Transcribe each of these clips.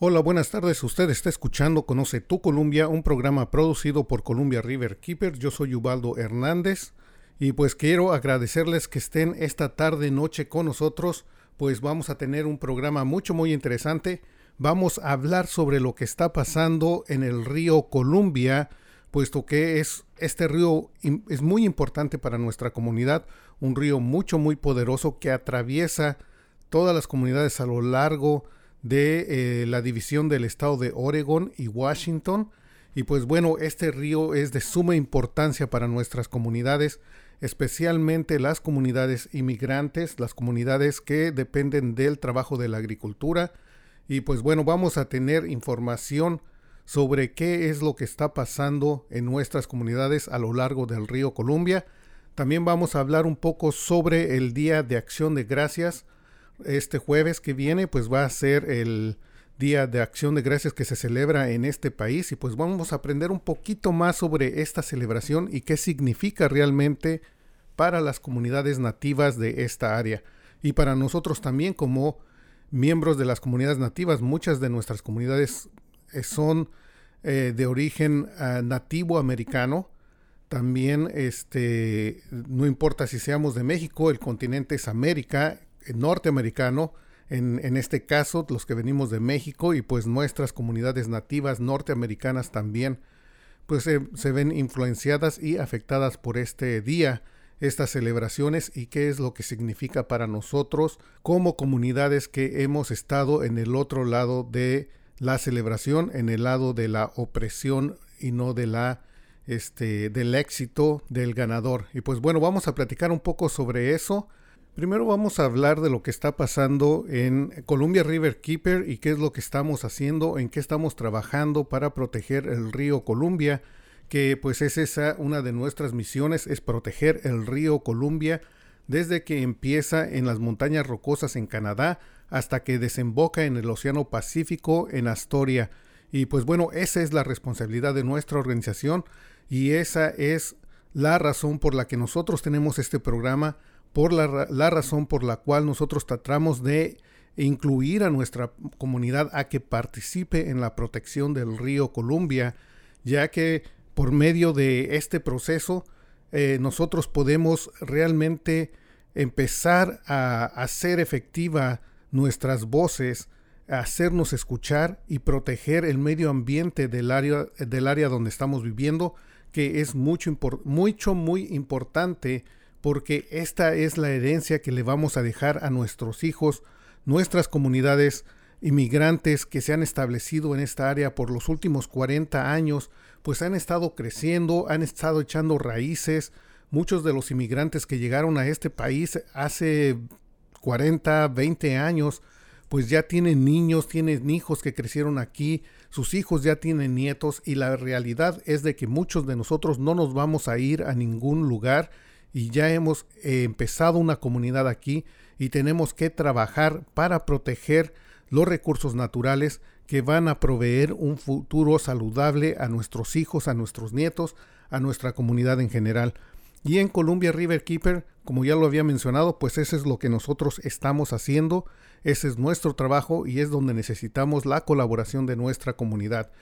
Hola, buenas tardes. Usted está escuchando Conoce tu Columbia, un programa producido por Columbia River Keeper. Yo soy Ubaldo Hernández y pues quiero agradecerles que estén esta tarde noche con nosotros, pues vamos a tener un programa mucho muy interesante. Vamos a hablar sobre lo que está pasando en el río Columbia, puesto que es este río es muy importante para nuestra comunidad, un río mucho muy poderoso que atraviesa todas las comunidades a lo largo de eh, la división del estado de Oregon y Washington. Y pues bueno, este río es de suma importancia para nuestras comunidades, especialmente las comunidades inmigrantes, las comunidades que dependen del trabajo de la agricultura. Y pues bueno, vamos a tener información sobre qué es lo que está pasando en nuestras comunidades a lo largo del río Columbia. También vamos a hablar un poco sobre el Día de Acción de Gracias, este jueves que viene pues va a ser el Día de Acción de Gracias que se celebra en este país y pues vamos a aprender un poquito más sobre esta celebración y qué significa realmente para las comunidades nativas de esta área y para nosotros también como miembros de las comunidades nativas. Muchas de nuestras comunidades eh, son eh, de origen ah, nativo americano. También este no importa si seamos de México, el continente es América norteamericano, en, en, este caso los que venimos de México y pues nuestras comunidades nativas norteamericanas también pues se ven influenciadas y afectadas por este día, estas celebraciones y qué es lo que significa para nosotros como comunidades que hemos estado en el otro lado de la celebración, en el lado de la opresión y no de la este del éxito del ganador. Y pues bueno, vamos a platicar un poco sobre eso. Primero vamos a hablar de lo que está pasando en Columbia River Keeper y qué es lo que estamos haciendo, en qué estamos trabajando para proteger el río Columbia, que pues es esa una de nuestras misiones, es proteger el río Columbia desde que empieza en las montañas rocosas en Canadá hasta que desemboca en el Océano Pacífico en Astoria. Y pues bueno, esa es la responsabilidad de nuestra organización y esa es la razón por la que nosotros tenemos este programa por la, la razón por la cual nosotros tratamos de incluir a nuestra comunidad a que participe en la protección del río Columbia, ya que por medio de este proceso eh, nosotros podemos realmente empezar a hacer efectiva nuestras voces, a hacernos escuchar y proteger el medio ambiente del área, del área donde estamos viviendo, que es mucho, mucho muy importante porque esta es la herencia que le vamos a dejar a nuestros hijos, nuestras comunidades inmigrantes que se han establecido en esta área por los últimos 40 años, pues han estado creciendo, han estado echando raíces. Muchos de los inmigrantes que llegaron a este país hace 40, 20 años, pues ya tienen niños, tienen hijos que crecieron aquí, sus hijos ya tienen nietos y la realidad es de que muchos de nosotros no nos vamos a ir a ningún lugar y ya hemos eh, empezado una comunidad aquí y tenemos que trabajar para proteger los recursos naturales que van a proveer un futuro saludable a nuestros hijos, a nuestros nietos, a nuestra comunidad en general. Y en Columbia River Keeper, como ya lo había mencionado, pues eso es lo que nosotros estamos haciendo, ese es nuestro trabajo y es donde necesitamos la colaboración de nuestra comunidad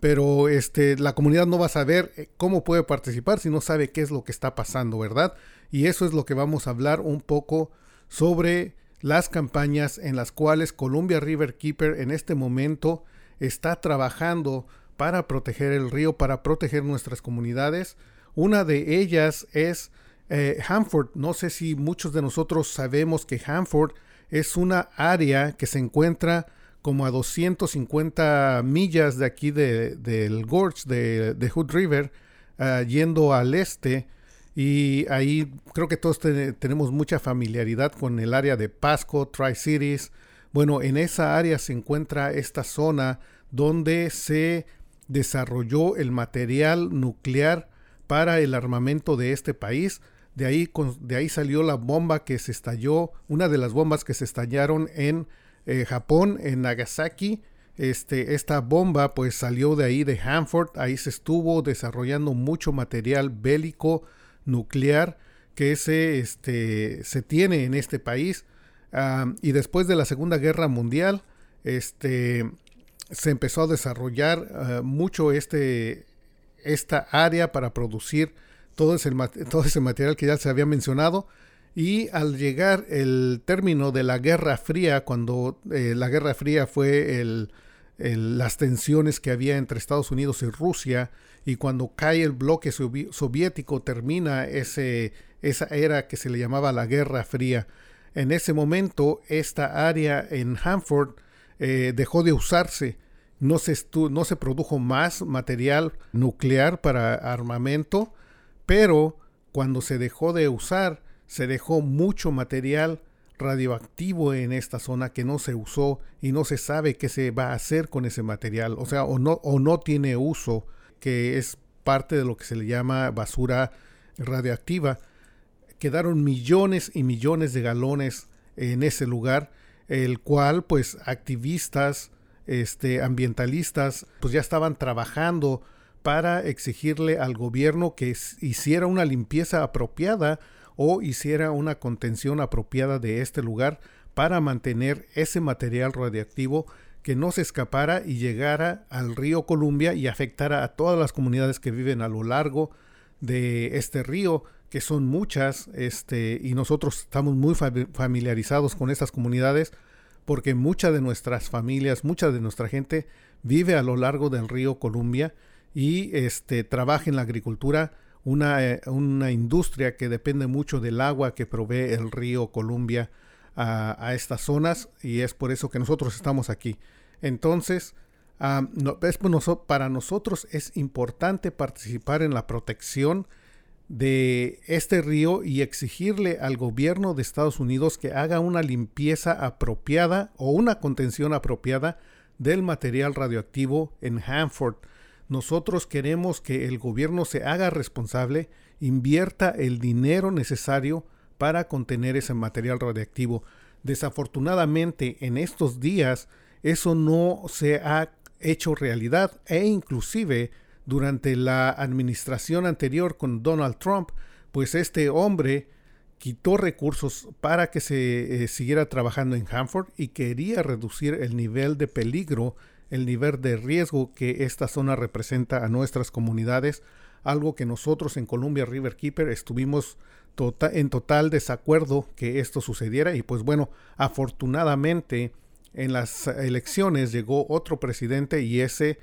pero este, la comunidad no va a saber eh, cómo puede participar si no sabe qué es lo que está pasando, ¿verdad? Y eso es lo que vamos a hablar un poco sobre las campañas en las cuales Columbia River Keeper en este momento está trabajando para proteger el río, para proteger nuestras comunidades. Una de ellas es eh, Hanford. No sé si muchos de nosotros sabemos que Hanford es una área que se encuentra como a 250 millas de aquí del Gorge de, Hood River, ah, yendo al este. Y ahí creo que todos tenemos mucha familiaridad con el área de Pasco, Tri-Cities. Bueno, en esa área se encuentra esta zona donde se desarrolló el material nuclear para el armamento de este país. De ahí, de ahí salió la bomba que se estalló, una de las bombas que se estallaron en eh, Japón, en Nagasaki. Este, esta bomba pues salió de ahí de Hanford, ahí se estuvo desarrollando mucho material bélico nuclear que se, este, se tiene en este país. y después de la Segunda Guerra Mundial, este, se empezó a desarrollar eh, mucho este, esta área para producir todo ese, todo ese material que ya se había mencionado. Y al llegar el término de la Guerra Fría, cuando eh, la Guerra Fría fue las tensiones que había entre Estados Unidos y Rusia, y cuando cae el bloque soviético termina ese, esa era que se le llamaba la Guerra Fría. En ese momento esta área en Hanford eh, dejó de usarse, no se, no se produjo más material nuclear para armamento, pero cuando se dejó de usar, se dejó mucho material radioactivo en esta zona que no se usó y no se sabe qué se va a hacer con ese material, o sea, o no, o no tiene uso que es parte de lo que se le llama basura radioactiva. Quedaron millones y millones de galones en ese lugar, el cual pues activistas, este, ambientalistas, pues ya estaban trabajando para exigirle al gobierno que hiciera una limpieza apropiada o hiciera una contención apropiada de este lugar para mantener ese material radiactivo que no se escapara y llegara al río Columbia y afectara a todas las comunidades que viven a lo largo de este río, que son muchas, este, y nosotros estamos muy familiarizados con estas comunidades, porque mucha de nuestras familias, mucha de nuestra gente vive a lo largo del río Columbia y este, trabaja en la agricultura, una, eh, una industria que depende mucho del agua que provee el río Columbia a, estas zonas y es por eso que nosotros estamos aquí. Entonces, para nosotros es importante participar en la protección de este río y exigirle al gobierno de Estados Unidos que haga una limpieza apropiada o una contención apropiada del material radioactivo en Hanford. Nosotros queremos que el gobierno se haga responsable, invierta el dinero necesario para contener ese material radiactivo. Desafortunadamente, en estos días, eso no se ha hecho realidad e inclusive durante la administración anterior con Donald Trump, pues este hombre quitó recursos para que se eh, siguiera trabajando en Hanford y quería reducir el nivel de peligro, el nivel de riesgo que esta zona representa a nuestras comunidades, algo que nosotros en Columbia River Keeper estuvimos tota-, en total desacuerdo que esto sucediera y pues bueno, afortunadamente en las elecciones llegó otro presidente y ese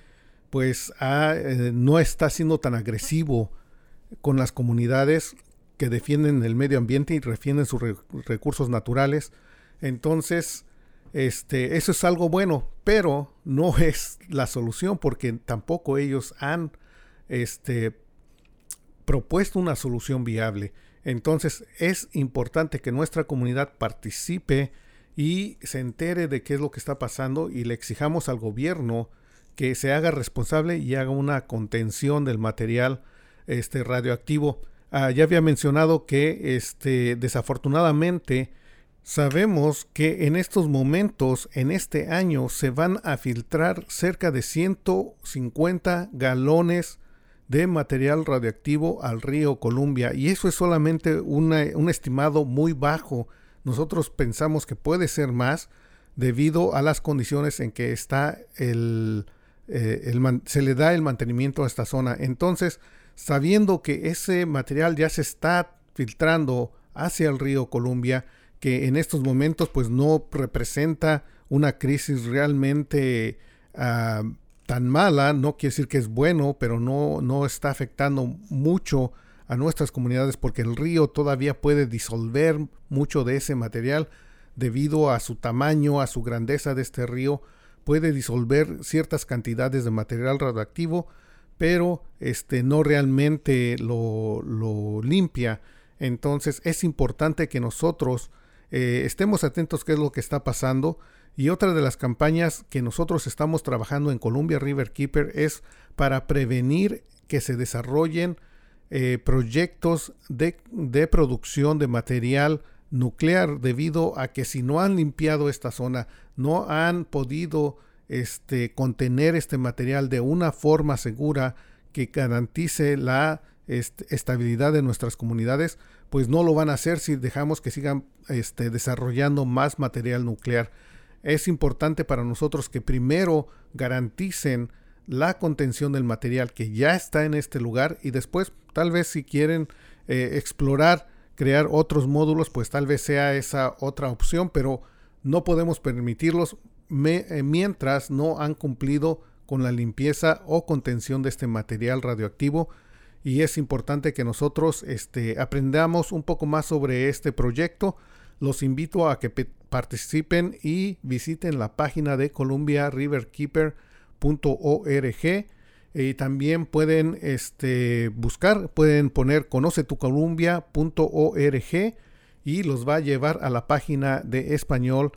pues eh, no está siendo tan agresivo con las comunidades que defienden el medio ambiente y defienden sus recursos naturales. Entonces, este, eso es algo bueno, pero no es la solución porque tampoco ellos han este, propuesto una solución viable. Entonces es importante que nuestra comunidad participe y se entere de qué es lo que está pasando y le exijamos al gobierno que se haga responsable y haga una contención del material este, radioactivo. Ah, ya había mencionado que este, desafortunadamente sabemos que en estos momentos, en este año, se van a filtrar cerca de 150 galones de material radioactivo al río Columbia y eso es solamente un estimado muy bajo. Nosotros pensamos que puede ser más debido a las condiciones en que está el, eh, se le da el mantenimiento a esta zona. Entonces, sabiendo que ese material ya se está filtrando hacia el río Columbia, que en estos momentos pues no representa una crisis realmente ah, tan mala, no quiere decir que es bueno, pero no, no está afectando mucho a nuestras comunidades porque el río todavía puede disolver mucho de ese material debido a su tamaño, a su grandeza de este río, puede disolver ciertas cantidades de material radioactivo, pero este no realmente lo, lo limpia. Entonces es importante que nosotros eh, estemos atentos qué es lo que está pasando. Y otra de las campañas que nosotros estamos trabajando en Columbia River Keeper es para prevenir que se desarrollen eh, proyectos de, producción de material nuclear debido a que si no han limpiado esta zona, no han podido este, contener este material de una forma segura que garantice la este, estabilidad de nuestras comunidades, pues no lo van a hacer si dejamos que sigan este, desarrollando más material nuclear. es importante para nosotros que primero garanticen la contención del material que ya está en este lugar y después tal vez si quieren eh, explorar crear otros módulos pues tal vez sea esa otra opción pero no podemos permitirlos eh, mientras no han cumplido con la limpieza o contención de este material radioactivo y es importante que nosotros este, aprendamos un poco más sobre este proyecto. Los invito a que participen y visiten la página de columbiariverkeeper.org y también pueden este, buscar, pueden poner conocetucolumbia.org y los va a llevar a la página de español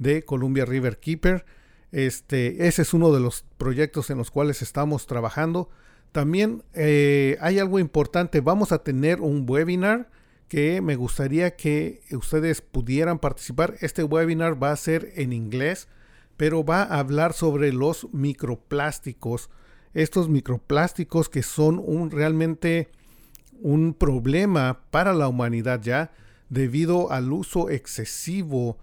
de Columbia River Keeper. Este, ese es uno de los proyectos en los cuales estamos trabajando. También eh, hay algo importante, vamos a tener un webinar que me gustaría que ustedes pudieran participar. Este webinar va a ser en inglés, pero va a hablar sobre los microplásticos. Estos microplásticos que son un, realmente un problema para la humanidad ya debido al uso excesivo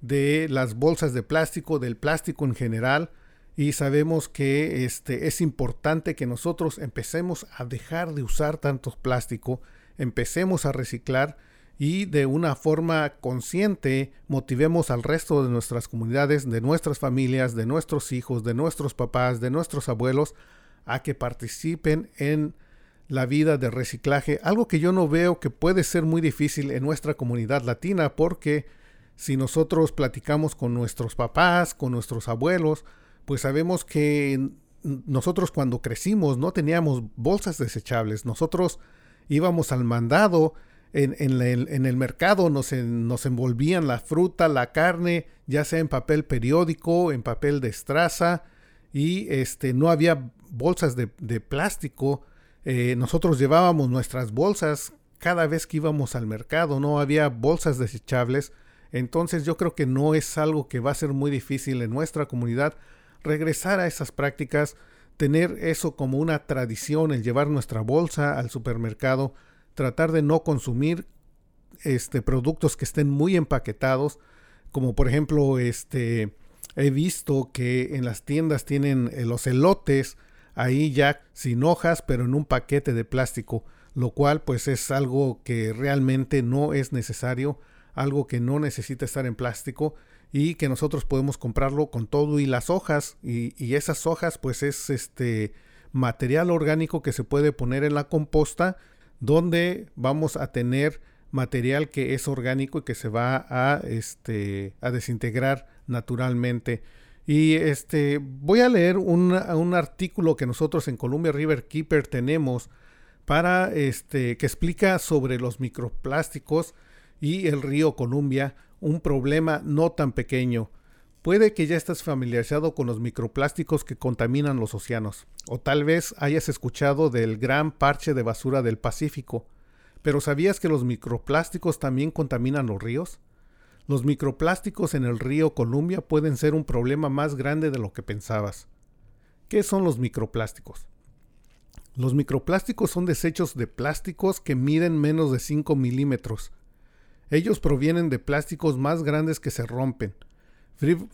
de las bolsas de plástico, del plástico en general, y sabemos que este, es importante que nosotros empecemos a dejar de usar tanto plástico, empecemos a reciclar y de una forma consciente motivemos al resto de nuestras comunidades, de nuestras familias, de nuestros hijos, de nuestros papás, de nuestros abuelos, a que participen en la vida de reciclaje, algo que yo no veo que puede ser muy difícil en nuestra comunidad latina porque si nosotros platicamos con nuestros papás, con nuestros abuelos, pues sabemos que nosotros cuando crecimos no teníamos bolsas desechables. Nosotros íbamos al mandado, en, el, mercado nos, envolvían la fruta, la carne, ya sea en papel periódico, en papel de estraza, y este, no había bolsas de, plástico. Eh, nosotros llevábamos nuestras bolsas cada vez que íbamos al mercado, no había bolsas desechables. Entonces yo creo que no es algo que va a ser muy difícil en nuestra comunidad regresar a esas prácticas, tener eso como una tradición, el llevar nuestra bolsa al supermercado, tratar de no consumir este, productos que estén muy empaquetados, como por ejemplo, este, he visto que en las tiendas tienen eh, los elotes ahí ya sin hojas, pero en un paquete de plástico, lo cual pues es algo que realmente no es necesario algo que no necesita estar en plástico y que nosotros podemos comprarlo con todo y las hojas y, esas hojas pues es este material orgánico que se puede poner en la composta donde vamos a tener material que es orgánico y que se va a este a desintegrar naturalmente. Y este voy a leer un, un artículo que nosotros en Columbia River Keeper tenemos para este que explica sobre los microplásticos y el río Columbia un problema no tan pequeño. Puede que ya estés familiarizado con los microplásticos que contaminan los océanos, o tal vez hayas escuchado del gran parche de basura del Pacífico. Pero ¿sabías que los microplásticos también contaminan los ríos? Los microplásticos en el río Columbia pueden ser un problema más grande de lo que pensabas. ¿Qué son los microplásticos? Los microplásticos son desechos de plásticos que miden menos de 5 milímetros ellos provienen de plásticos más grandes que se rompen,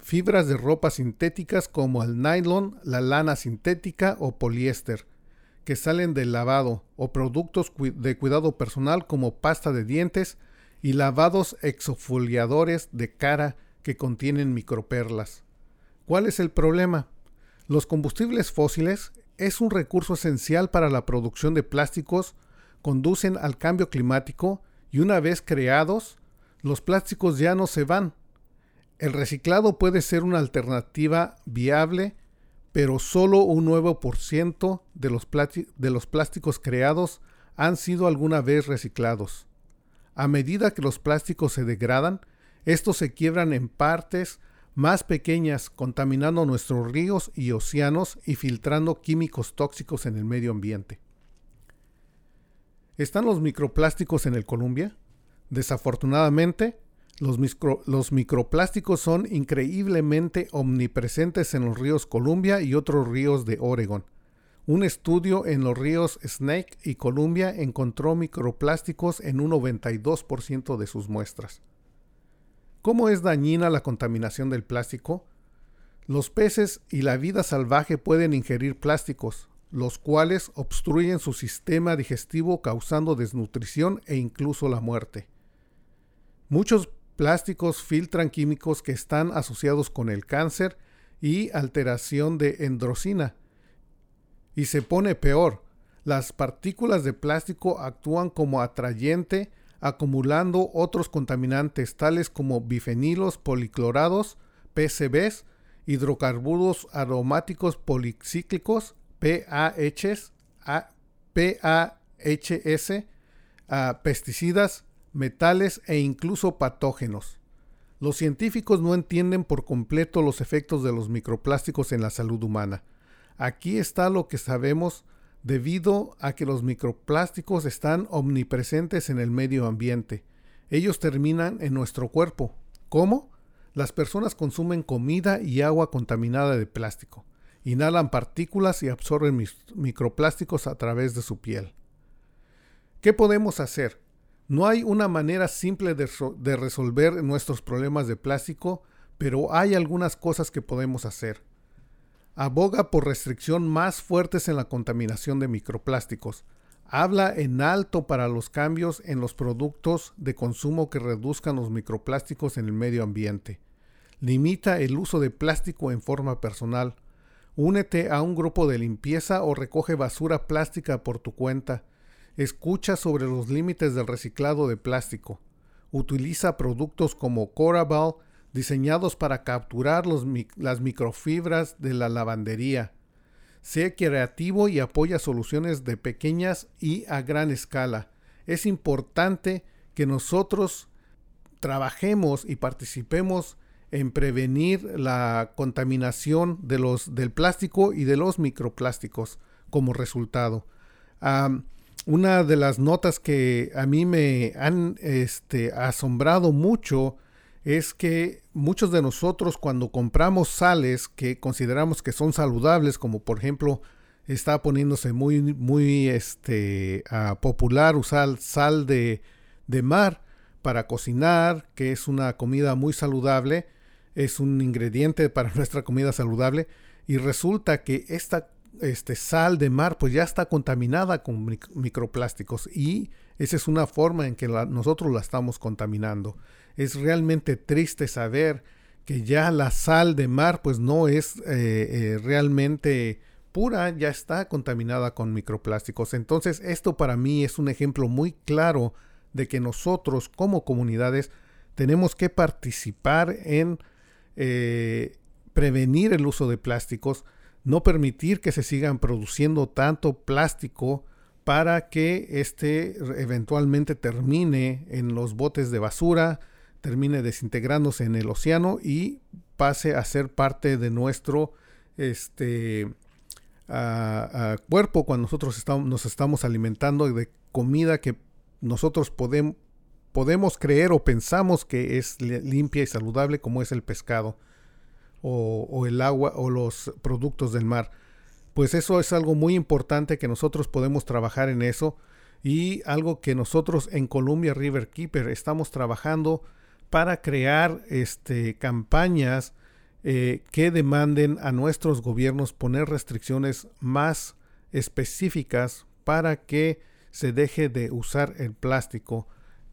fibras de ropa sintéticas como el nylon, la lana sintética o poliéster, que salen del lavado, o productos de cuidado personal como pasta de dientes y lavados exfoliadores de cara que contienen microperlas. ¿Cuál es el problema? Los combustibles fósiles es un recurso esencial para la producción de plásticos, conducen al cambio climático y una vez creados, los plásticos ya no se van. El reciclado puede ser una alternativa viable, pero solo un 9% de los, de los plásticos creados han sido alguna vez reciclados. A medida que los plásticos se degradan, estos se quiebran en partes más pequeñas, contaminando nuestros ríos y océanos y filtrando químicos tóxicos en el medio ambiente. ¿Están los microplásticos en el Columbia? Desafortunadamente, los, microplásticos son increíblemente omnipresentes en los ríos Columbia y otros ríos de Oregon. Un estudio en los ríos Snake y Columbia encontró microplásticos en un 92% de sus muestras. ¿Cómo es dañina la contaminación del plástico? Los peces y la vida salvaje pueden ingerir plásticos, los cuales obstruyen su sistema digestivo causando desnutrición e incluso la muerte. Muchos plásticos filtran químicos que están asociados con el cáncer y alteración de endrocina. Y se pone peor, las partículas de plástico actúan como atrayente acumulando otros contaminantes tales como bifenilos policlorados, PCBs, hidrocarburos aromáticos policíclicos, PAHs, PAHS, pesticidas, metales e incluso patógenos. Los científicos no entienden por completo los efectos de los microplásticos en la salud humana. Aquí está lo que sabemos debido a que los microplásticos están omnipresentes en el medio ambiente. Ellos terminan en nuestro cuerpo. ¿Cómo? Las personas consumen comida y agua contaminada de plástico, inhalan partículas y absorben microplásticos a través de su piel. ¿Qué podemos hacer? No hay una manera simple de, resolver nuestros problemas de plástico, pero hay algunas cosas que podemos hacer aboga por restricción más fuertes en la contaminación de microplásticos. Habla en alto para los cambios en los productos de consumo que reduzcan los microplásticos en el medio ambiente. Limita el uso de plástico en forma personal. Únete a un grupo de limpieza o recoge basura plástica por tu cuenta. Escucha sobre los límites del reciclado de plástico. Utiliza productos como Coraval diseñados para capturar las microfibras de la lavandería. Sé creativo y apoya soluciones de pequeñas y a gran escala. Es importante que nosotros trabajemos y participemos en prevenir la contaminación de los, del plástico y de los microplásticos como resultado. una de las notas que a mí me han este, asombrado mucho es que muchos de nosotros cuando compramos sales que consideramos que son saludables, como por ejemplo está poniéndose muy, muy este, popular usar sal de mar para cocinar, que es una comida muy saludable, es un ingrediente para nuestra comida saludable, y resulta que esta este, sal de mar pues ya está contaminada con microplásticos y esa es una forma en que nosotros la estamos contaminando es realmente triste saber que ya la sal de mar pues no es eh, eh, realmente pura, ya está contaminada con microplásticos. Entonces esto para mí es un ejemplo muy claro de que nosotros como comunidades tenemos que participar en eh, prevenir el uso de plásticos, no permitir que se sigan produciendo tanto plástico para que este eventualmente termine en los botes de basura, termine desintegrándose en el océano y pase a ser parte de nuestro este, cuerpo cuando nosotros estamos, nos estamos alimentando de comida que nosotros podemos, podemos creer o pensamos que es limpia y saludable como es el pescado o, el agua o los productos del mar. Pues eso es algo muy importante que nosotros podemos trabajar en eso y algo que nosotros en Columbia River Keeper estamos trabajando para crear este, campañas eh, que demanden a nuestros gobiernos poner restricciones más específicas para que se deje de usar el plástico,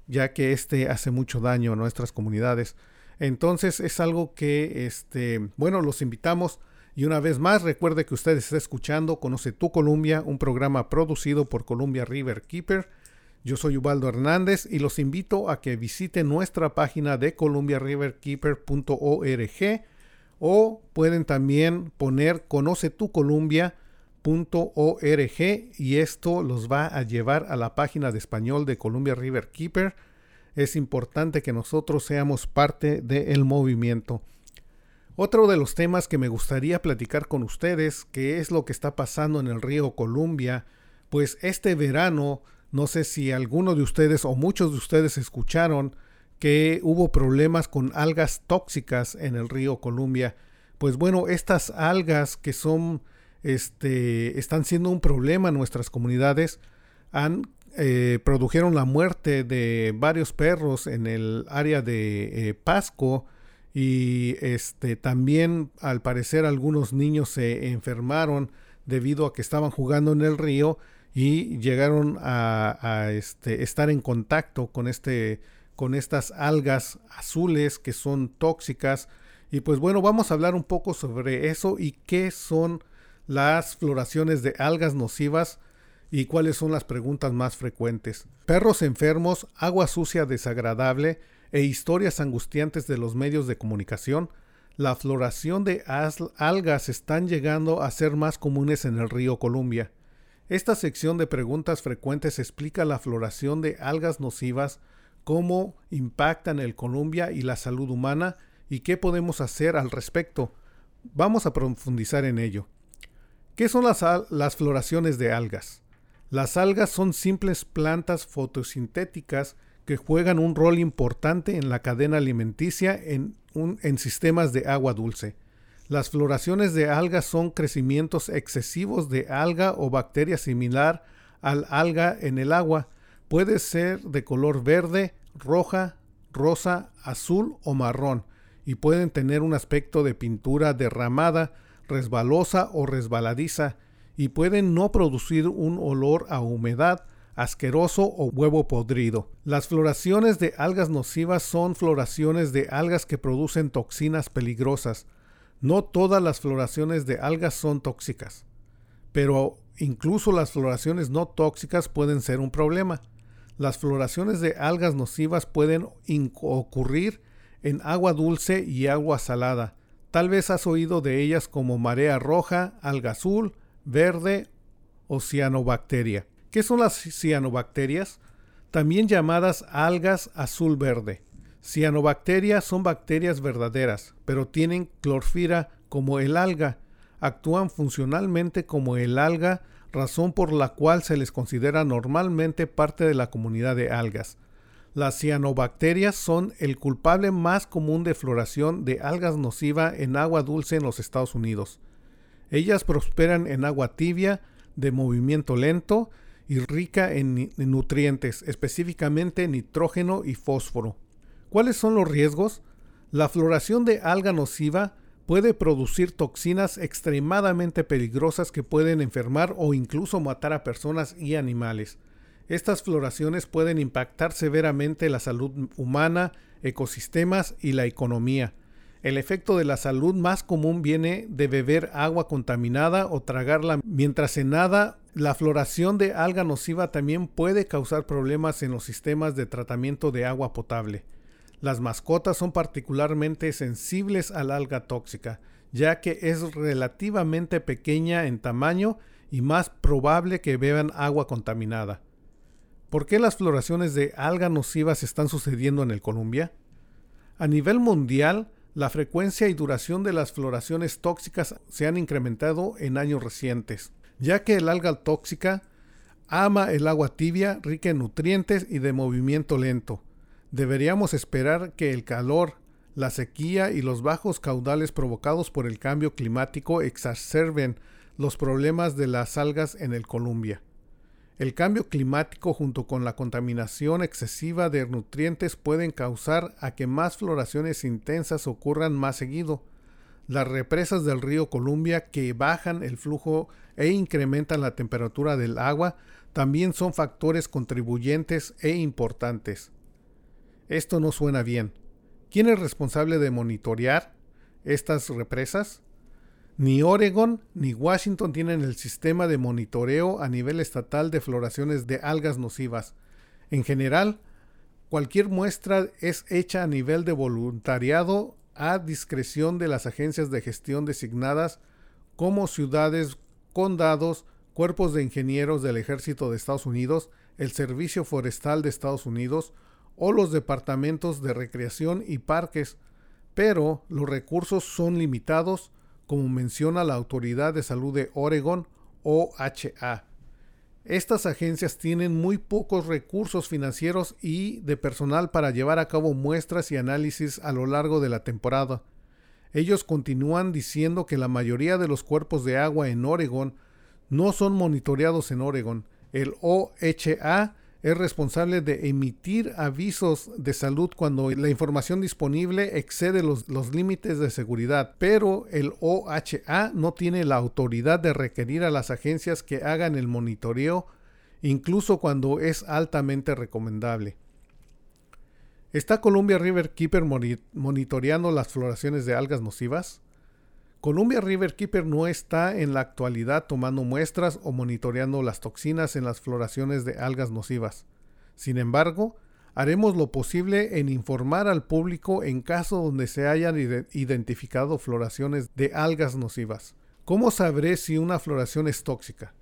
ya que este hace mucho daño a nuestras comunidades. Entonces es algo que, este, bueno, los invitamos. Y una vez más, recuerde que usted está escuchando Conoce tu Columbia, un programa producido por Columbia River Keeper yo soy Ubaldo Hernández y los invito a que visiten nuestra página de columbiariverkeeper.org o pueden también poner conocetucolumbia.org y esto los va a llevar a la página de español de Columbia River Keeper. Es importante que nosotros seamos parte del movimiento. Otro de los temas que me gustaría platicar con ustedes, que es lo que está pasando en el río Columbia, pues este verano no sé si alguno de ustedes o muchos de ustedes escucharon que hubo problemas con algas tóxicas en el río Columbia. Pues bueno, estas algas que son, este, están siendo un problema en nuestras comunidades. Han eh, produjeron la muerte de varios perros en el área de eh, Pasco y este también al parecer algunos niños se enfermaron debido a que estaban jugando en el río y llegaron a, este, estar en contacto con este con estas algas azules que son tóxicas. Y pues bueno vamos a hablar un poco sobre eso y qué son las floraciones de algas nocivas y cuáles son las preguntas más frecuentes. Perros enfermos, agua sucia desagradable e historias angustiantes de los medios de comunicación, la floración de algas están llegando a ser más comunes en el río Columbia. Esta sección de preguntas frecuentes explica la floración de algas nocivas, cómo impactan el Columbia y la salud humana y qué podemos hacer al respecto. Vamos a profundizar en ello. ¿Qué son las, las floraciones de algas? Las algas son simples plantas fotosintéticas que juegan un rol importante en la cadena alimenticia en, en sistemas de agua dulce. Las floraciones de algas son crecimientos excesivos de alga o bacteria similar al alga en el agua. Puede ser de color verde, roja, rosa, azul o marrón y pueden tener un aspecto de pintura derramada resbalosa o resbaladiza y pueden no producir un olor a humedad, asqueroso o huevo podrido. Las floraciones de algas nocivas son floraciones de algas que producen toxinas peligrosas. No todas las floraciones de algas son tóxicas, pero incluso las floraciones no tóxicas pueden ser un problema. Las floraciones de algas nocivas pueden ocurrir en agua dulce y agua salada, Tal vez has oído de ellas como marea roja, alga azul, verde o cianobacteria. ¿Qué son las cianobacterias? También llamadas algas azul-verde. Cianobacterias son bacterias verdaderas, pero tienen clorfira como el alga. Actúan funcionalmente como el alga, razón por la cual se les considera normalmente parte de la comunidad de algas. Las cianobacterias son el culpable más común de floración de algas nociva en agua dulce en los Estados Unidos. Ellas prosperan en agua tibia, de movimiento lento y rica en, nutrientes, específicamente nitrógeno y fósforo. ¿Cuáles son los riesgos? La floración de alga nociva puede producir toxinas extremadamente peligrosas que pueden enfermar o incluso matar a personas y animales. Estas floraciones pueden impactar severamente la salud humana, ecosistemas y la economía. El efecto de la salud más común viene de beber agua contaminada o tragarla mientras se nada. La floración de alga nociva también puede causar problemas en los sistemas de tratamiento de agua potable. Las mascotas son particularmente sensibles al alga tóxica, ya que es relativamente pequeña en tamaño y más probable que beban agua contaminada. ¿Por qué las floraciones de alga nocivas están sucediendo en el Columbia? A nivel mundial, la frecuencia y duración de las floraciones tóxicas se han incrementado en años recientes, ya que el alga tóxica ama el agua tibia, rica en nutrientes y de movimiento lento. Deberíamos esperar que el calor, la sequía y los bajos caudales provocados por el cambio climático exacerben los problemas de las algas en el Columbia. El cambio climático junto con la contaminación excesiva de nutrientes pueden causar a que más floraciones intensas ocurran más seguido. Las represas del río Columbia que bajan el flujo e incrementan la temperatura del agua también son factores contribuyentes e importantes. Esto no suena bien. ¿Quién es responsable de monitorear estas represas? Ni Oregon ni Washington tienen el sistema de monitoreo a nivel estatal de floraciones de algas nocivas. En general, cualquier muestra es hecha a nivel de voluntariado a discreción de las agencias de gestión designadas como ciudades, condados, cuerpos de ingenieros del Ejército de Estados Unidos, el Servicio Forestal de Estados Unidos o los departamentos de recreación y parques, pero los recursos son limitados como menciona la Autoridad de Salud de Oregon, OHA. Estas agencias tienen muy pocos recursos financieros y de personal para llevar a cabo muestras y análisis a lo largo de la temporada. Ellos continúan diciendo que la mayoría de los cuerpos de agua en Oregon no son monitoreados en Oregon. El OHA es responsable de emitir avisos de salud cuando la información disponible excede los, los, límites de seguridad, pero el OHA no tiene la autoridad de requerir a las agencias que hagan el monitoreo, incluso cuando es altamente recomendable. ¿Está Columbia River Keeper monitoreando las floraciones de algas nocivas? Columbia River Keeper no está en la actualidad tomando muestras o monitoreando las toxinas en las floraciones de algas nocivas. Sin embargo, haremos lo posible en informar al público en caso donde se hayan identificado floraciones de algas nocivas. ¿Cómo sabré si una floración es tóxica?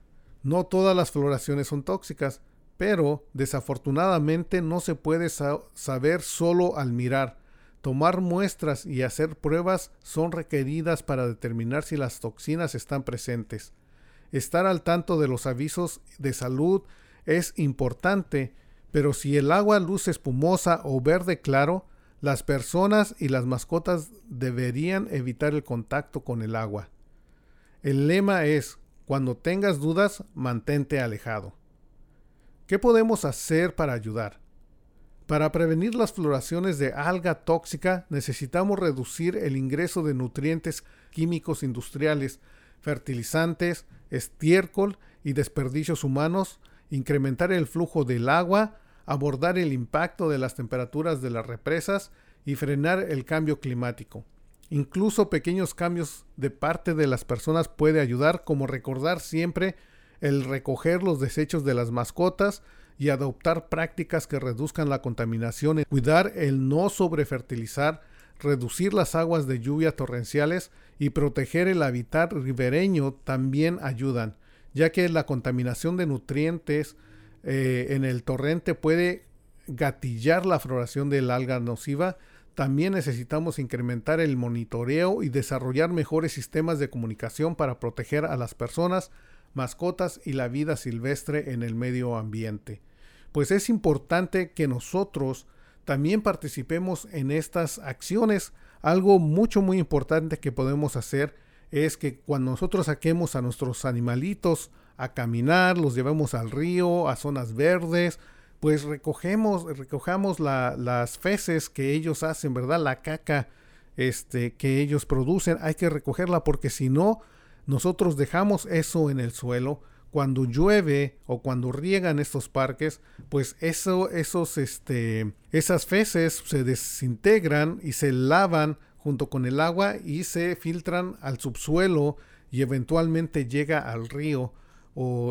No todas las floraciones son tóxicas, pero desafortunadamente no se puede saber solo al mirar. Tomar muestras y hacer pruebas son requeridas para determinar si las toxinas están presentes. Estar al tanto de los avisos de salud es importante, pero si el agua luce espumosa o verde claro, las personas y las mascotas deberían evitar el contacto con el agua. El lema es, cuando tengas dudas, mantente alejado. ¿Qué podemos hacer para ayudar? Para prevenir las floraciones de alga tóxica necesitamos reducir el ingreso de nutrientes químicos industriales, fertilizantes, estiércol y desperdicios humanos, incrementar el flujo del agua, abordar el impacto de las temperaturas de las represas y frenar el cambio climático. Incluso pequeños cambios de parte de las personas puede ayudar, como recordar siempre el recoger los desechos de las mascotas, y adoptar prácticas que reduzcan la contaminación, cuidar el no sobrefertilizar, reducir las aguas de lluvia torrenciales y proteger el hábitat ribereño también ayudan, ya que la contaminación de nutrientes eh, en el torrente puede gatillar la floración del alga nociva. También necesitamos incrementar el monitoreo y desarrollar mejores sistemas de comunicación para proteger a las personas, mascotas y la vida silvestre en el medio ambiente. Pues es importante que nosotros también participemos en estas acciones. Algo mucho muy importante que podemos hacer es que cuando nosotros saquemos a nuestros animalitos a caminar, los llevemos al río, a zonas verdes, pues recogemos, recojamos las feces que ellos hacen, ¿verdad? La caca este, que ellos producen, hay que recogerla porque si no, nosotros dejamos eso en el suelo, cuando llueve o cuando riegan estos parques, pues eso, esos, este, esas feces se desintegran y se lavan junto con el agua y se filtran al subsuelo y eventualmente llega al río.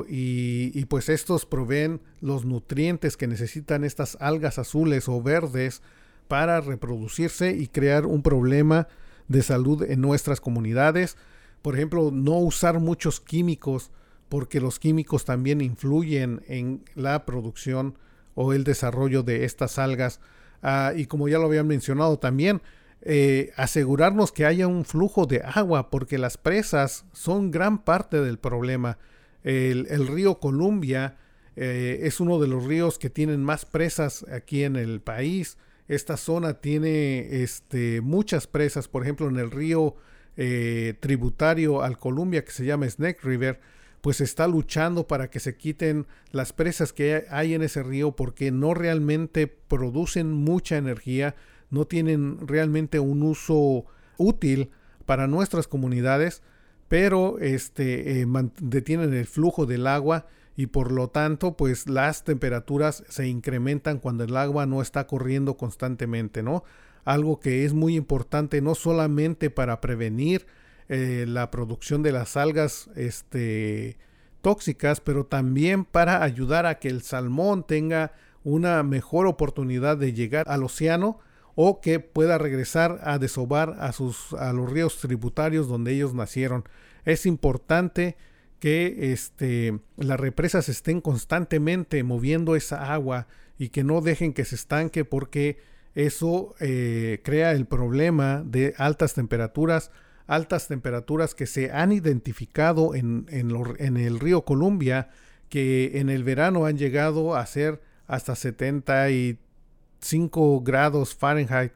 y, y, pues estos proveen los nutrientes que necesitan estas algas azules o verdes para reproducirse y crear un problema de salud en nuestras comunidades por ejemplo, no usar muchos químicos porque los químicos también influyen en la producción o el desarrollo de estas algas. Ah, y como ya lo habían mencionado también, eh, asegurarnos que haya un flujo de agua porque las presas son gran parte del problema. El, río Columbia eh, es uno de los ríos que tienen más presas aquí en el país. Esta zona tiene este, muchas presas, por ejemplo en el río eh, tributario al Columbia que se llama Snake River, pues está luchando para que se quiten las presas que hay en ese río porque no realmente producen mucha energía, no tienen realmente un uso útil para nuestras comunidades, pero este, eh, detienen el flujo del agua y por lo tanto pues las temperaturas se incrementan cuando el agua no está corriendo constantemente, ¿no? Algo que es muy importante no solamente para prevenir eh, la producción de las algas este, tóxicas, pero también para ayudar a que el salmón tenga una mejor oportunidad de llegar al océano o que pueda regresar a desovar a, sus, a los ríos tributarios donde ellos nacieron. Es importante que este, las represas estén constantemente moviendo esa agua y que no dejen que se estanque porque eso eh, crea el problema de altas temperaturas, altas temperaturas que se han identificado en, el río Columbia, que en el verano han llegado a ser hasta 75 grados Fahrenheit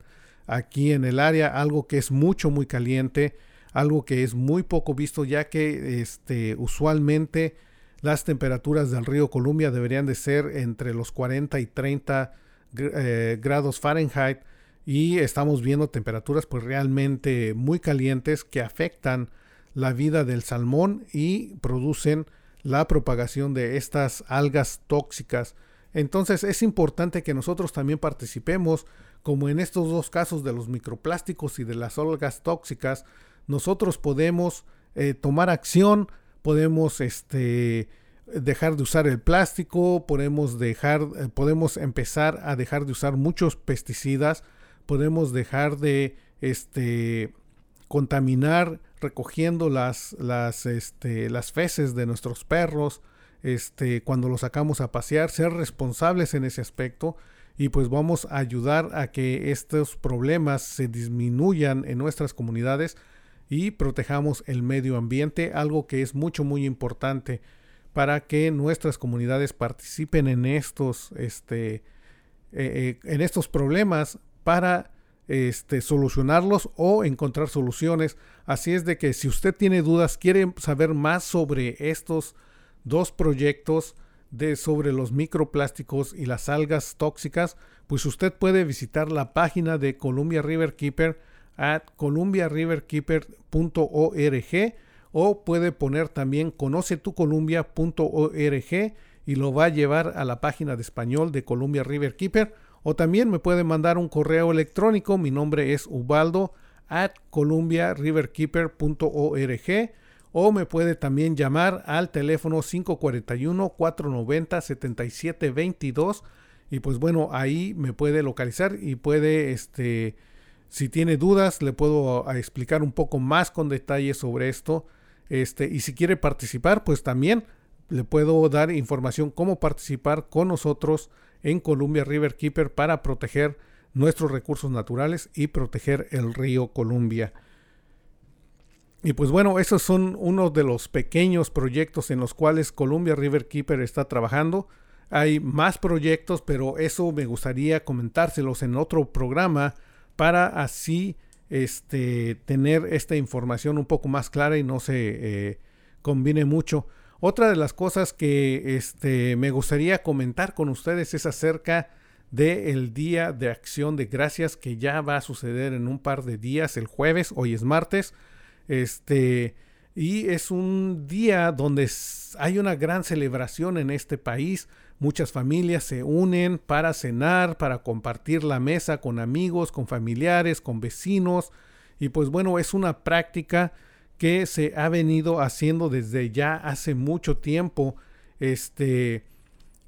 aquí en el área, algo que es mucho, muy caliente, algo que es muy poco visto, ya que este, usualmente las temperaturas del río Columbia deberían de ser entre los 40 y 30 eh, grados Fahrenheit y estamos viendo temperaturas pues realmente muy calientes que afectan la vida del salmón y producen la propagación de estas algas tóxicas. Entonces es importante que nosotros también participemos, como en estos dos casos de los microplásticos y de las algas tóxicas, nosotros podemos eh, tomar acción, podemos este, dejar de usar el plástico, podemos dejar, eh, podemos empezar a dejar de usar muchos pesticidas, podemos dejar de este, contaminar recogiendo las, las, este, las feces de nuestros perros, este, cuando los sacamos a pasear, ser responsables en ese aspecto. Y pues vamos a ayudar a que estos problemas se disminuyan en nuestras comunidades y protejamos el medio ambiente, algo que es mucho muy importante para que nuestras comunidades participen en estos, este, eh, eh, en estos problemas para este, solucionarlos o encontrar soluciones. Así es de que si usted tiene dudas, quiere saber más sobre estos dos proyectos de sobre los microplásticos y las algas tóxicas, pues usted puede visitar la página de Columbia River Keeper at columbiariverkeeper.org o puede poner también conocetucolumbia.org y lo va a llevar a la página de español de Columbia River Keeper o también me puede mandar un correo electrónico. Mi nombre es Ubaldo at columbiariverkeeper.org o me puede también llamar al teléfono 541-490-7722 y pues bueno, ahí me puede localizar y puede, este, si tiene dudas, le puedo explicar un poco más con detalle sobre esto. Este, y si quiere participar, pues también le puedo dar información cómo participar con nosotros en Columbia River Keeper para proteger nuestros recursos naturales y proteger el río Columbia. Y pues bueno, esos son uno de los pequeños proyectos en los cuales Columbia River Keeper está trabajando. Hay más proyectos, pero eso me gustaría comentárselos en otro programa para así este, tener esta información un poco más clara y no se eh, combine mucho. Otra de las cosas que este, me gustaría comentar con ustedes es acerca del Día de Acción de Gracias que ya va a suceder en un par de días, el jueves, hoy es martes. Este, y es un día donde hay una gran celebración en este país. Muchas familias se unen para cenar, para compartir la mesa con amigos, con familiares, con vecinos. Y pues bueno, es una práctica que se ha venido haciendo desde ya hace mucho tiempo. Este,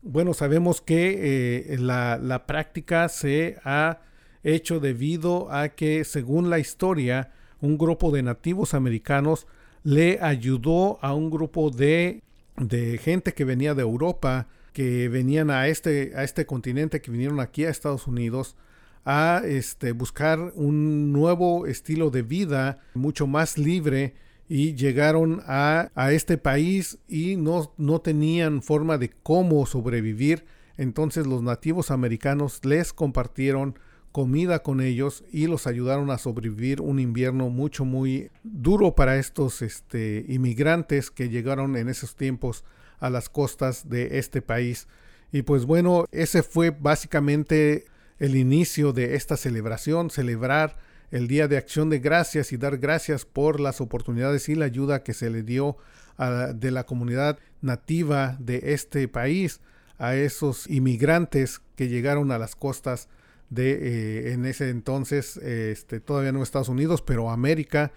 bueno, sabemos que eh, la, la, práctica se ha hecho debido a que, según la historia, un grupo de nativos americanos le ayudó a un grupo de, de gente que venía de Europa, que venían a este, a este continente, que vinieron aquí a Estados Unidos, a este, buscar un nuevo estilo de vida mucho más libre y llegaron a, a este país y no, no tenían forma de cómo sobrevivir. Entonces los nativos americanos les compartieron comida con ellos y los ayudaron a sobrevivir un invierno mucho muy duro para estos este, inmigrantes que llegaron en esos tiempos a las costas de este país. Y pues bueno, ese fue básicamente el inicio de esta celebración, celebrar el Día de Acción de Gracias y dar gracias por las oportunidades y la ayuda que se le dio de la comunidad nativa de este país a esos inmigrantes que llegaron a las costas de eh, en ese entonces este, todavía no Estados Unidos pero América.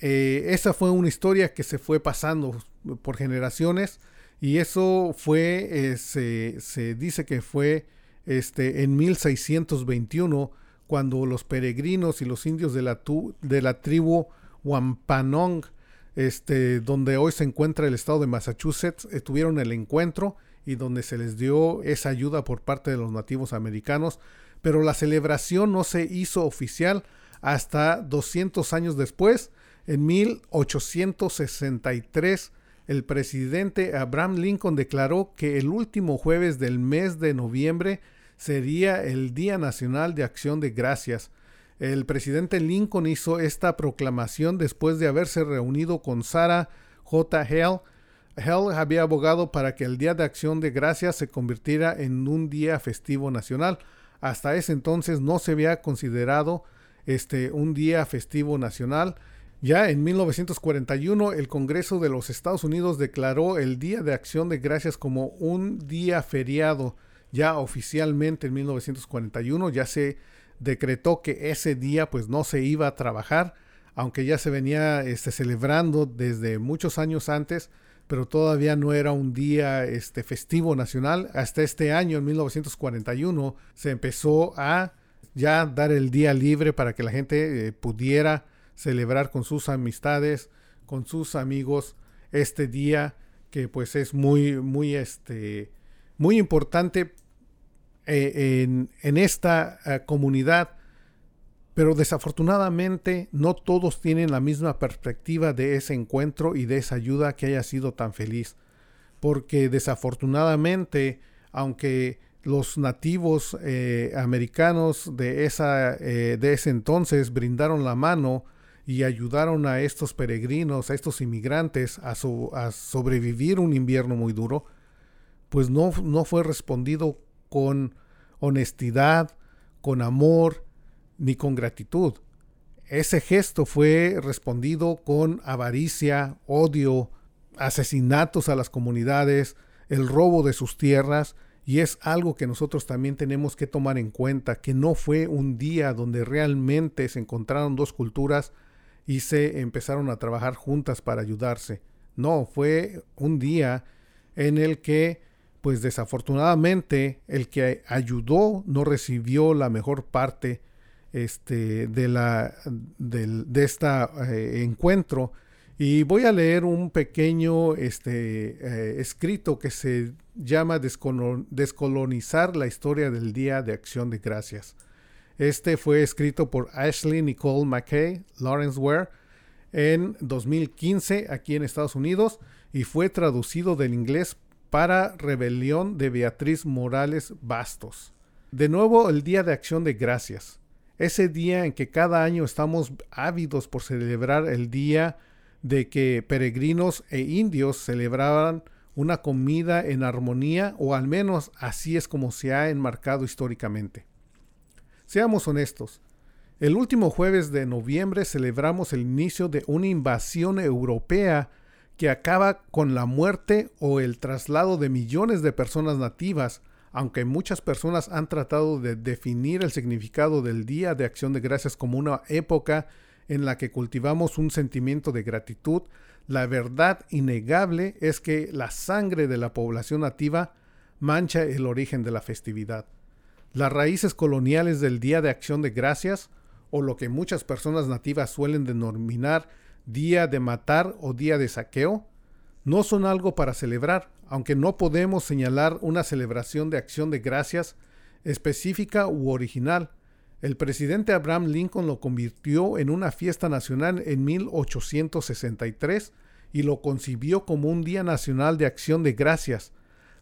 Eh, esa fue una historia que se fue pasando por generaciones y eso fue eh, se, se dice que fue este, en 1621, cuando los peregrinos y los indios de la, de la tribu Wampanoag, este, donde hoy se encuentra el estado de Massachusetts, tuvieron el encuentro y donde se les dio esa ayuda por parte de los nativos americanos, pero la celebración no se hizo oficial hasta 200 años después, en 1863, el presidente Abraham Lincoln declaró que el último jueves del mes de noviembre sería el Día Nacional de Acción de Gracias. El presidente Lincoln hizo esta proclamación después de haberse reunido con Sarah J. Hale, Hell había abogado para que el Día de Acción de Gracias se convirtiera en un día festivo nacional. Hasta ese entonces no se había considerado este, un día festivo nacional. Ya en 1941 el Congreso de los Estados Unidos declaró el Día de Acción de Gracias como un día feriado. Ya oficialmente en 1941 ya se decretó que ese día pues no se iba a trabajar, aunque ya se venía este, celebrando desde muchos años antes, pero todavía no era un día este, festivo nacional. Hasta este año, en 1941, se empezó a ya dar el día libre para que la gente eh, pudiera celebrar con sus amistades, con sus amigos este día que pues es muy muy este muy importante eh, en, en, esta eh, comunidad pero desafortunadamente no todos tienen la misma perspectiva de ese encuentro y de esa ayuda que haya sido tan feliz. Porque desafortunadamente aunque los nativos eh, americanos de, esa, eh, de ese entonces brindaron la mano y ayudaron a estos peregrinos, a estos inmigrantes a, a sobrevivir un invierno muy duro, pues no, no fue respondido con honestidad, con amor, ni con gratitud. Ese gesto fue respondido con avaricia, odio, asesinatos a las comunidades, el robo de sus tierras y es algo que nosotros también tenemos que tomar en cuenta, que no fue un día donde realmente se encontraron dos culturas y se empezaron a trabajar juntas para ayudarse. No, fue un día en el que, pues desafortunadamente, el que ayudó no recibió la mejor parte este, de, la, de este encuentro y voy a leer un pequeño este, eh, escrito que se llama Descolonizar la historia del Día de Acción de Gracias. Este fue escrito por Ashley Nicole McKay, Lawrence Ware, en 2015 aquí en Estados Unidos y fue traducido del inglés para Rebelión de Beatriz Morales Bastos. De nuevo, el Día de Acción de Gracias. Ese día en que cada año estamos ávidos por celebrar el Día de que peregrinos e indios celebraban una comida en armonía, o al menos así es como se ha enmarcado históricamente. Seamos honestos, el último jueves de noviembre celebramos el inicio de una invasión europea que acaba con la muerte o el traslado de millones de personas nativas, aunque muchas personas han tratado de definir el significado del Día de Acción de Gracias como una época en la que cultivamos un sentimiento de gratitud, la verdad innegable es que la sangre de la población nativa mancha el origen de la festividad. Las raíces coloniales del Día de Acción de Gracias, o lo que muchas personas nativas suelen denominar Día de Matar o Día de Saqueo, no son algo para celebrar, aunque no podemos señalar una celebración de acción de gracias específica u original, el presidente Abraham Lincoln lo convirtió en una fiesta nacional en 1863 y lo concibió como un Día Nacional de Acción de Gracias.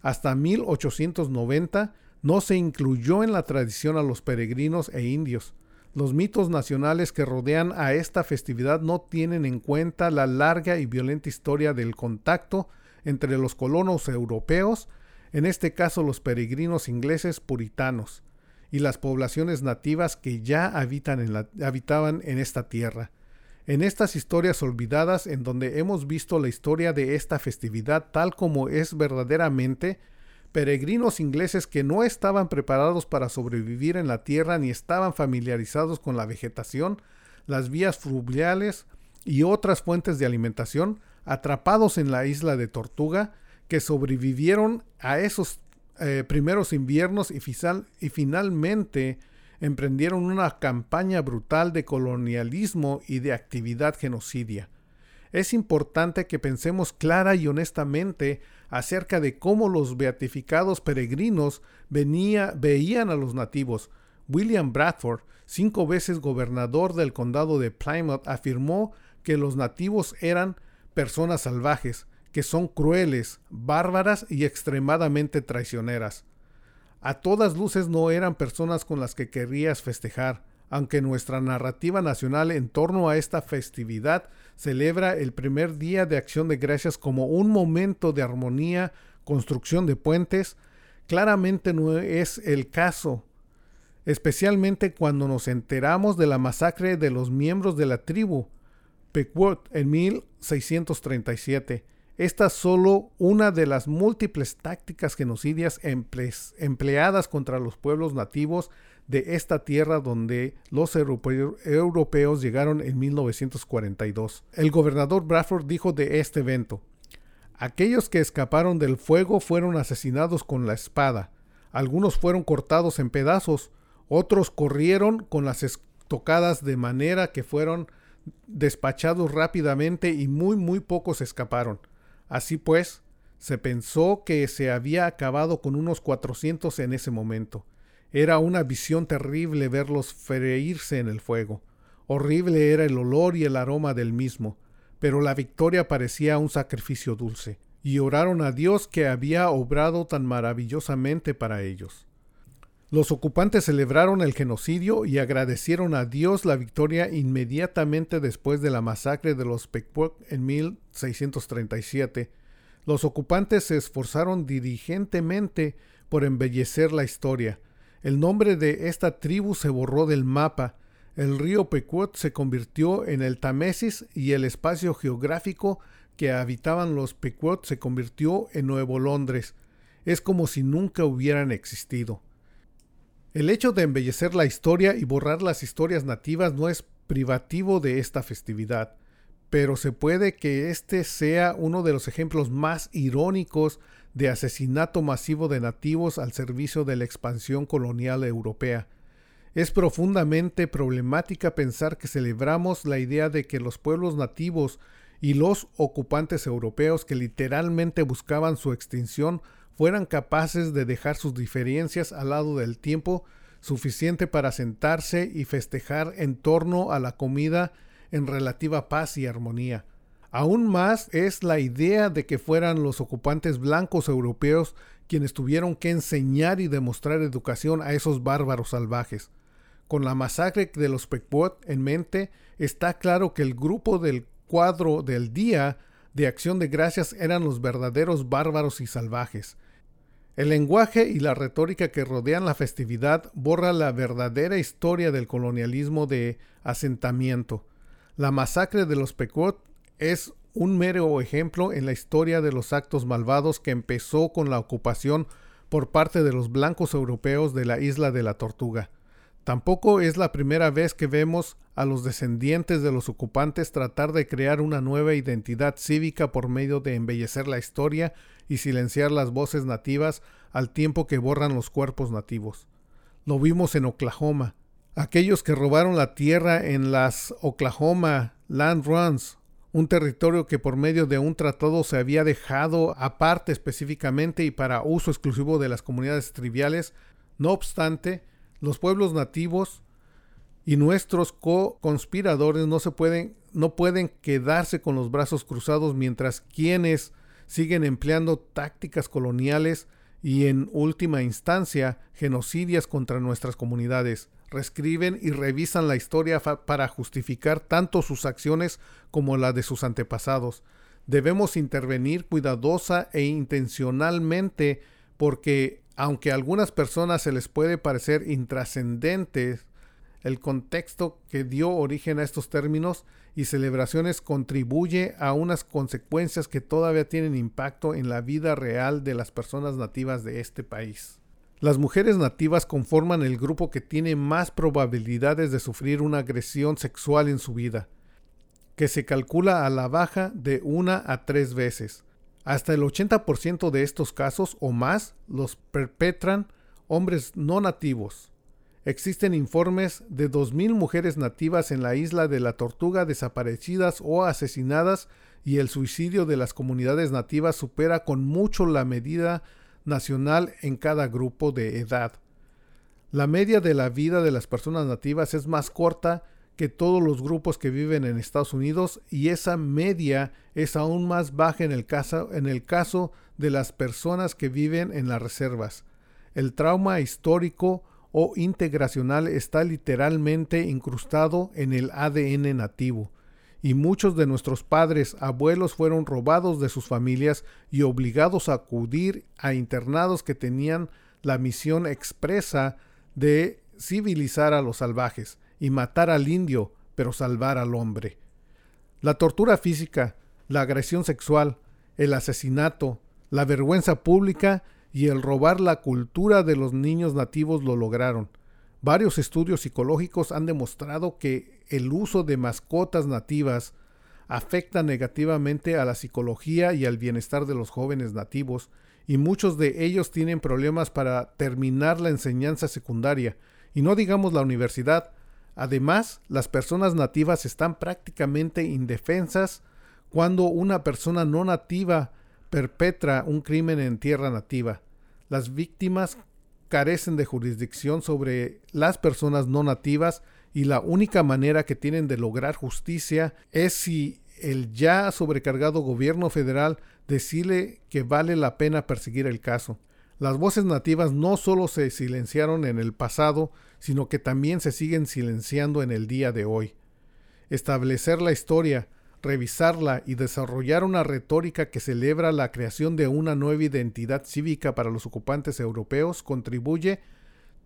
Hasta 1890 no se incluyó en la tradición a los peregrinos e indios. Los mitos nacionales que rodean a esta festividad no tienen en cuenta la larga y violenta historia del contacto entre los colonos europeos, en este caso los peregrinos ingleses puritanos y las poblaciones nativas que ya habitaban en esta tierra. En estas historias olvidadas en donde hemos visto la historia de esta festividad tal como es verdaderamente, peregrinos ingleses que no estaban preparados para sobrevivir en la tierra ni estaban familiarizados con la vegetación, las vías fluviales y otras fuentes de alimentación, atrapados en la isla de Tortuga, que sobrevivieron a esos eh, primeros inviernos y, y finalmente emprendieron una campaña brutal de colonialismo y de actividad genocidia. Es importante que pensemos clara y honestamente acerca de cómo los beatificados peregrinos venía, veían a los nativos. William Bradford, cinco veces gobernador del condado de Plymouth, afirmó que los nativos eran personas salvajes, que son crueles, bárbaras y extremadamente traicioneras. A todas luces no eran personas con las que querrías festejar, aunque nuestra narrativa nacional en torno a esta festividad celebra el primer día de acción de gracias como un momento de armonía, construcción de puentes, claramente no es el caso, especialmente cuando nos enteramos de la masacre de los miembros de la tribu Pequot en 1637. Esta es solo una de las múltiples tácticas genocidias empleadas contra los pueblos nativos de esta tierra donde los europeos llegaron en 1942. El gobernador Bradford dijo de este evento, Aquellos que escaparon del fuego fueron asesinados con la espada, algunos fueron cortados en pedazos, otros corrieron con las estocadas de manera que fueron despachados rápidamente y muy muy pocos escaparon. Así pues, se pensó que se había acabado con unos 400 en ese momento. Era una visión terrible verlos freírse en el fuego. Horrible era el olor y el aroma del mismo, pero la victoria parecía un sacrificio dulce, y oraron a Dios que había obrado tan maravillosamente para ellos. Los ocupantes celebraron el genocidio y agradecieron a Dios la victoria inmediatamente después de la masacre de los Pequot en 1637. Los ocupantes se esforzaron diligentemente por embellecer la historia, el nombre de esta tribu se borró del mapa. El río Pequot se convirtió en el Támesis y el espacio geográfico que habitaban los Pequot se convirtió en Nuevo Londres. Es como si nunca hubieran existido. El hecho de embellecer la historia y borrar las historias nativas no es privativo de esta festividad, pero se puede que este sea uno de los ejemplos más irónicos de asesinato masivo de nativos al servicio de la expansión colonial europea. Es profundamente problemática pensar que celebramos la idea de que los pueblos nativos y los ocupantes europeos que literalmente buscaban su extinción fueran capaces de dejar sus diferencias al lado del tiempo suficiente para sentarse y festejar en torno a la comida en relativa paz y armonía. Aún más es la idea de que fueran los ocupantes blancos europeos quienes tuvieron que enseñar y demostrar educación a esos bárbaros salvajes. Con la masacre de los Pequot en mente, está claro que el grupo del cuadro del día de acción de gracias eran los verdaderos bárbaros y salvajes. El lenguaje y la retórica que rodean la festividad borra la verdadera historia del colonialismo de asentamiento. La masacre de los Pequot es un mero ejemplo en la historia de los actos malvados que empezó con la ocupación por parte de los blancos europeos de la isla de la Tortuga. Tampoco es la primera vez que vemos a los descendientes de los ocupantes tratar de crear una nueva identidad cívica por medio de embellecer la historia y silenciar las voces nativas al tiempo que borran los cuerpos nativos. Lo vimos en Oklahoma. Aquellos que robaron la tierra en las Oklahoma Land Runs un territorio que por medio de un tratado se había dejado aparte específicamente y para uso exclusivo de las comunidades triviales. No obstante, los pueblos nativos y nuestros co-conspiradores no se pueden no pueden quedarse con los brazos cruzados mientras quienes siguen empleando tácticas coloniales y en última instancia genocidias contra nuestras comunidades reescriben y revisan la historia para justificar tanto sus acciones como la de sus antepasados. Debemos intervenir cuidadosa e intencionalmente porque aunque a algunas personas se les puede parecer intrascendente el contexto que dio origen a estos términos y celebraciones contribuye a unas consecuencias que todavía tienen impacto en la vida real de las personas nativas de este país. Las mujeres nativas conforman el grupo que tiene más probabilidades de sufrir una agresión sexual en su vida, que se calcula a la baja de una a tres veces. Hasta el 80% de estos casos o más los perpetran hombres no nativos. Existen informes de 2.000 mujeres nativas en la isla de la Tortuga desaparecidas o asesinadas y el suicidio de las comunidades nativas supera con mucho la medida nacional en cada grupo de edad. La media de la vida de las personas nativas es más corta que todos los grupos que viven en Estados Unidos y esa media es aún más baja en el caso, de las personas que viven en las reservas. El trauma histórico o integracional está literalmente incrustado en el ADN nativo, y muchos de nuestros padres, abuelos fueron robados de sus familias y obligados a acudir a internados que tenían la misión expresa de civilizar a los salvajes y matar al indio, pero salvar al hombre. La tortura física, la agresión sexual, el asesinato, la vergüenza pública y el robar la cultura de los niños nativos lo lograron. Varios estudios psicológicos han demostrado que el uso de mascotas nativas afecta negativamente a la psicología y al bienestar de los jóvenes nativos, y muchos de ellos tienen problemas para terminar la enseñanza secundaria, y no digamos la universidad. Además, las personas nativas están prácticamente indefensas cuando una persona no nativa perpetra un crimen en tierra nativa. Las víctimas carecen de jurisdicción sobre las personas no nativas y la única manera que tienen de lograr justicia es si el ya sobrecargado gobierno federal decide que vale la pena perseguir el caso. Las voces nativas no solo se silenciaron en el pasado, sino que también se siguen silenciando en el día de hoy. Establecer la historia, revisarla y desarrollar una retórica que celebra la creación de una nueva identidad cívica para los ocupantes europeos contribuye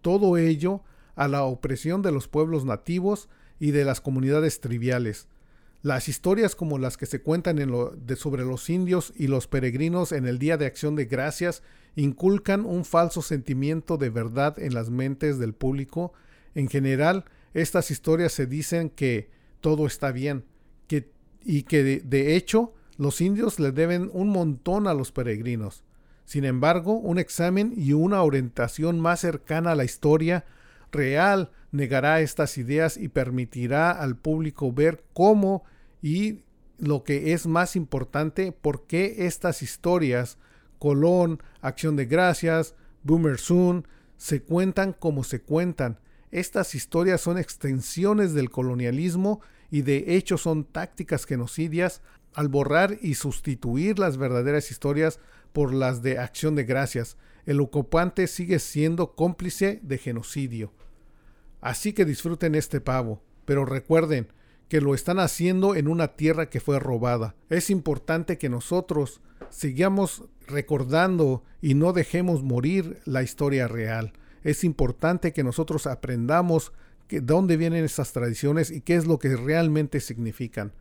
todo ello a la opresión de los pueblos nativos y de las comunidades triviales. Las historias como las que se cuentan sobre los indios y los peregrinos en el Día de Acción de Gracias inculcan un falso sentimiento de verdad en las mentes del público. En general, estas historias se dicen que todo está bien, que, y que de, de hecho los indios le deben un montón a los peregrinos. Sin embargo, un examen y una orientación más cercana a la historia real negará estas ideas y permitirá al público ver cómo y lo que es más importante, por qué estas historias, Colón, Acción de Gracias, Boomer Soon, se cuentan como se cuentan. Estas historias son extensiones del colonialismo y de hecho son tácticas genocidias al borrar y sustituir las verdaderas historias por las de acción de gracias. El ocupante sigue siendo cómplice de genocidio. Así que disfruten este pavo, pero recuerden que lo están haciendo en una tierra que fue robada. Es importante que nosotros sigamos recordando y no dejemos morir la historia real. Es importante que nosotros aprendamos de dónde vienen estas tradiciones y qué es lo que realmente significan.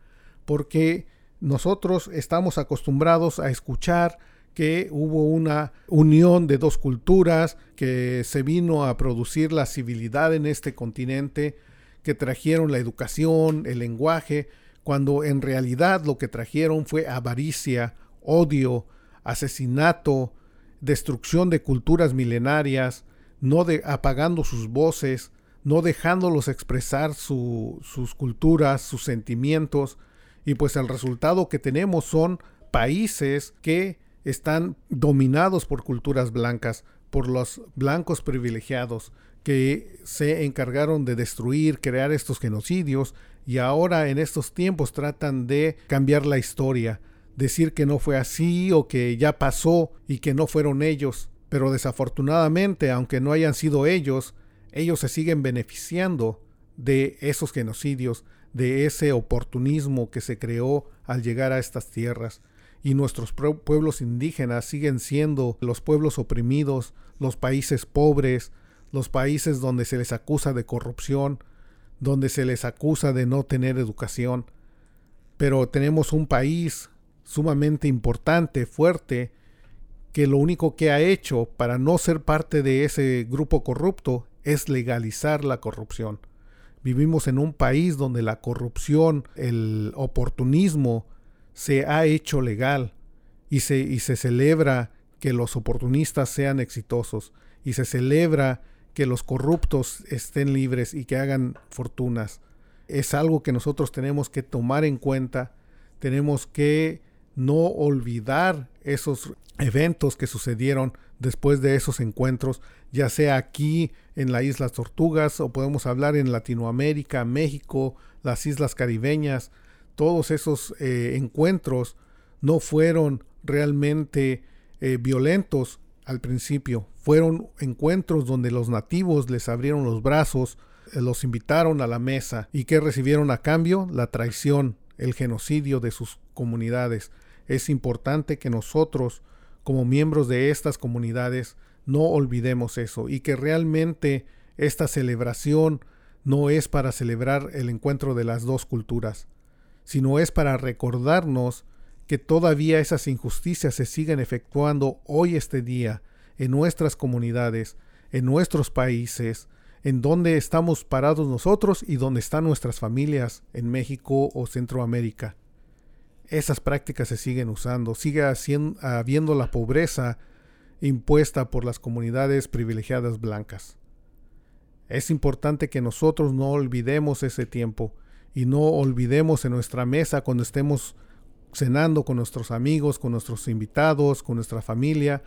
Porque nosotros estamos acostumbrados a escuchar que hubo una unión de dos culturas, que se vino a producir la civilidad en este continente, que trajeron la educación, el lenguaje, cuando en realidad lo que trajeron fue avaricia, odio, asesinato, destrucción de culturas milenarias, no de, apagando sus voces, no dejándolos expresar sus culturas, sus sentimientos, y pues el resultado que tenemos son países que están dominados por culturas blancas, por los blancos privilegiados que se encargaron de destruir, crear estos genocidios y ahora en estos tiempos tratan de cambiar la historia, decir que no fue así o que ya pasó y que no fueron ellos. Pero desafortunadamente, aunque no hayan sido ellos, ellos se siguen beneficiando de esos genocidios, de ese oportunismo que se creó al llegar a estas tierras y nuestros pueblos indígenas siguen siendo los pueblos oprimidos, los países pobres, los países donde se les acusa de corrupción, donde se les acusa de no tener educación. Pero tenemos un país sumamente importante, fuerte, que lo único que ha hecho para no ser parte de ese grupo corrupto es legalizar la corrupción. Vivimos en un país donde la corrupción, el oportunismo, se ha hecho legal y se, y se celebra que los oportunistas sean exitosos y se celebra que los corruptos estén libres y que hagan fortunas. Es algo que nosotros tenemos que tomar en cuenta, tenemos que no olvidar esos eventos que sucedieron después de esos encuentros, ya sea aquí en las Islas Tortugas o podemos hablar en Latinoamérica, México, las Islas Caribeñas, todos esos eh, encuentros no fueron realmente eh, violentos, al principio. Fueron encuentros donde los nativos les abrieron los brazos, eh, los invitaron a la mesa y que recibieron a cambio la traición, el genocidio de sus comunidades. Es importante que nosotros, como miembros de estas comunidades, no olvidemos eso y que realmente esta celebración no es para celebrar el encuentro de las dos culturas, sino es para recordarnos que todavía esas injusticias se siguen efectuando hoy este día en nuestras comunidades, en nuestros países, en donde estamos parados nosotros y donde están nuestras familias en México o Centroamérica. Esas prácticas se siguen usando, sigue habiendo la pobreza impuesta por las comunidades privilegiadas blancas. Es importante que nosotros no olvidemos ese tiempo y no olvidemos en nuestra mesa cuando estemos cenando con nuestros amigos, con nuestros invitados, con nuestra familia,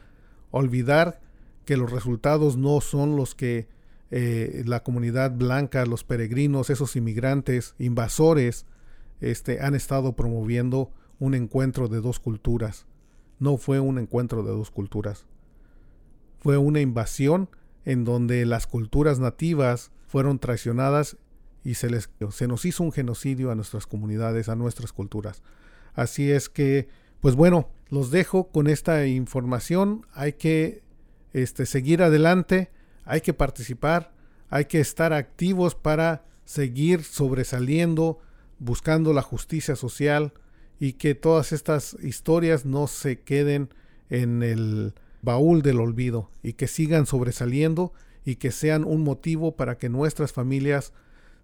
olvidar que los resultados no son los que eh, la comunidad blanca, los peregrinos, esos inmigrantes, invasores, este, han estado promoviendo un encuentro de dos culturas. No fue un encuentro de dos culturas. Fue una invasión en donde las culturas nativas fueron traicionadas y se, les, se nos hizo un genocidio a nuestras comunidades, a nuestras culturas. Así es que, pues bueno, los dejo con esta información. Hay que este, seguir adelante, hay que participar, hay que estar activos para seguir sobresaliendo, buscando la justicia social y que todas estas historias no se queden en el baúl del olvido y que sigan sobresaliendo y que sean un motivo para que nuestras familias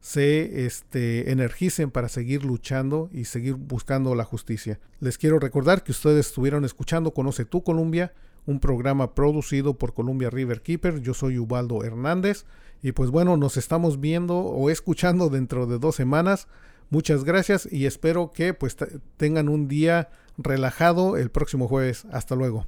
se este, energicen para seguir luchando y seguir buscando la justicia. Les quiero recordar que ustedes estuvieron escuchando Conoce tu Colombia, un programa producido por Columbia River Keeper. Yo soy Ubaldo Hernández y pues bueno, nos estamos viendo o escuchando dentro de dos semanas. Muchas gracias y espero que pues tengan un día relajado el próximo jueves. Hasta luego.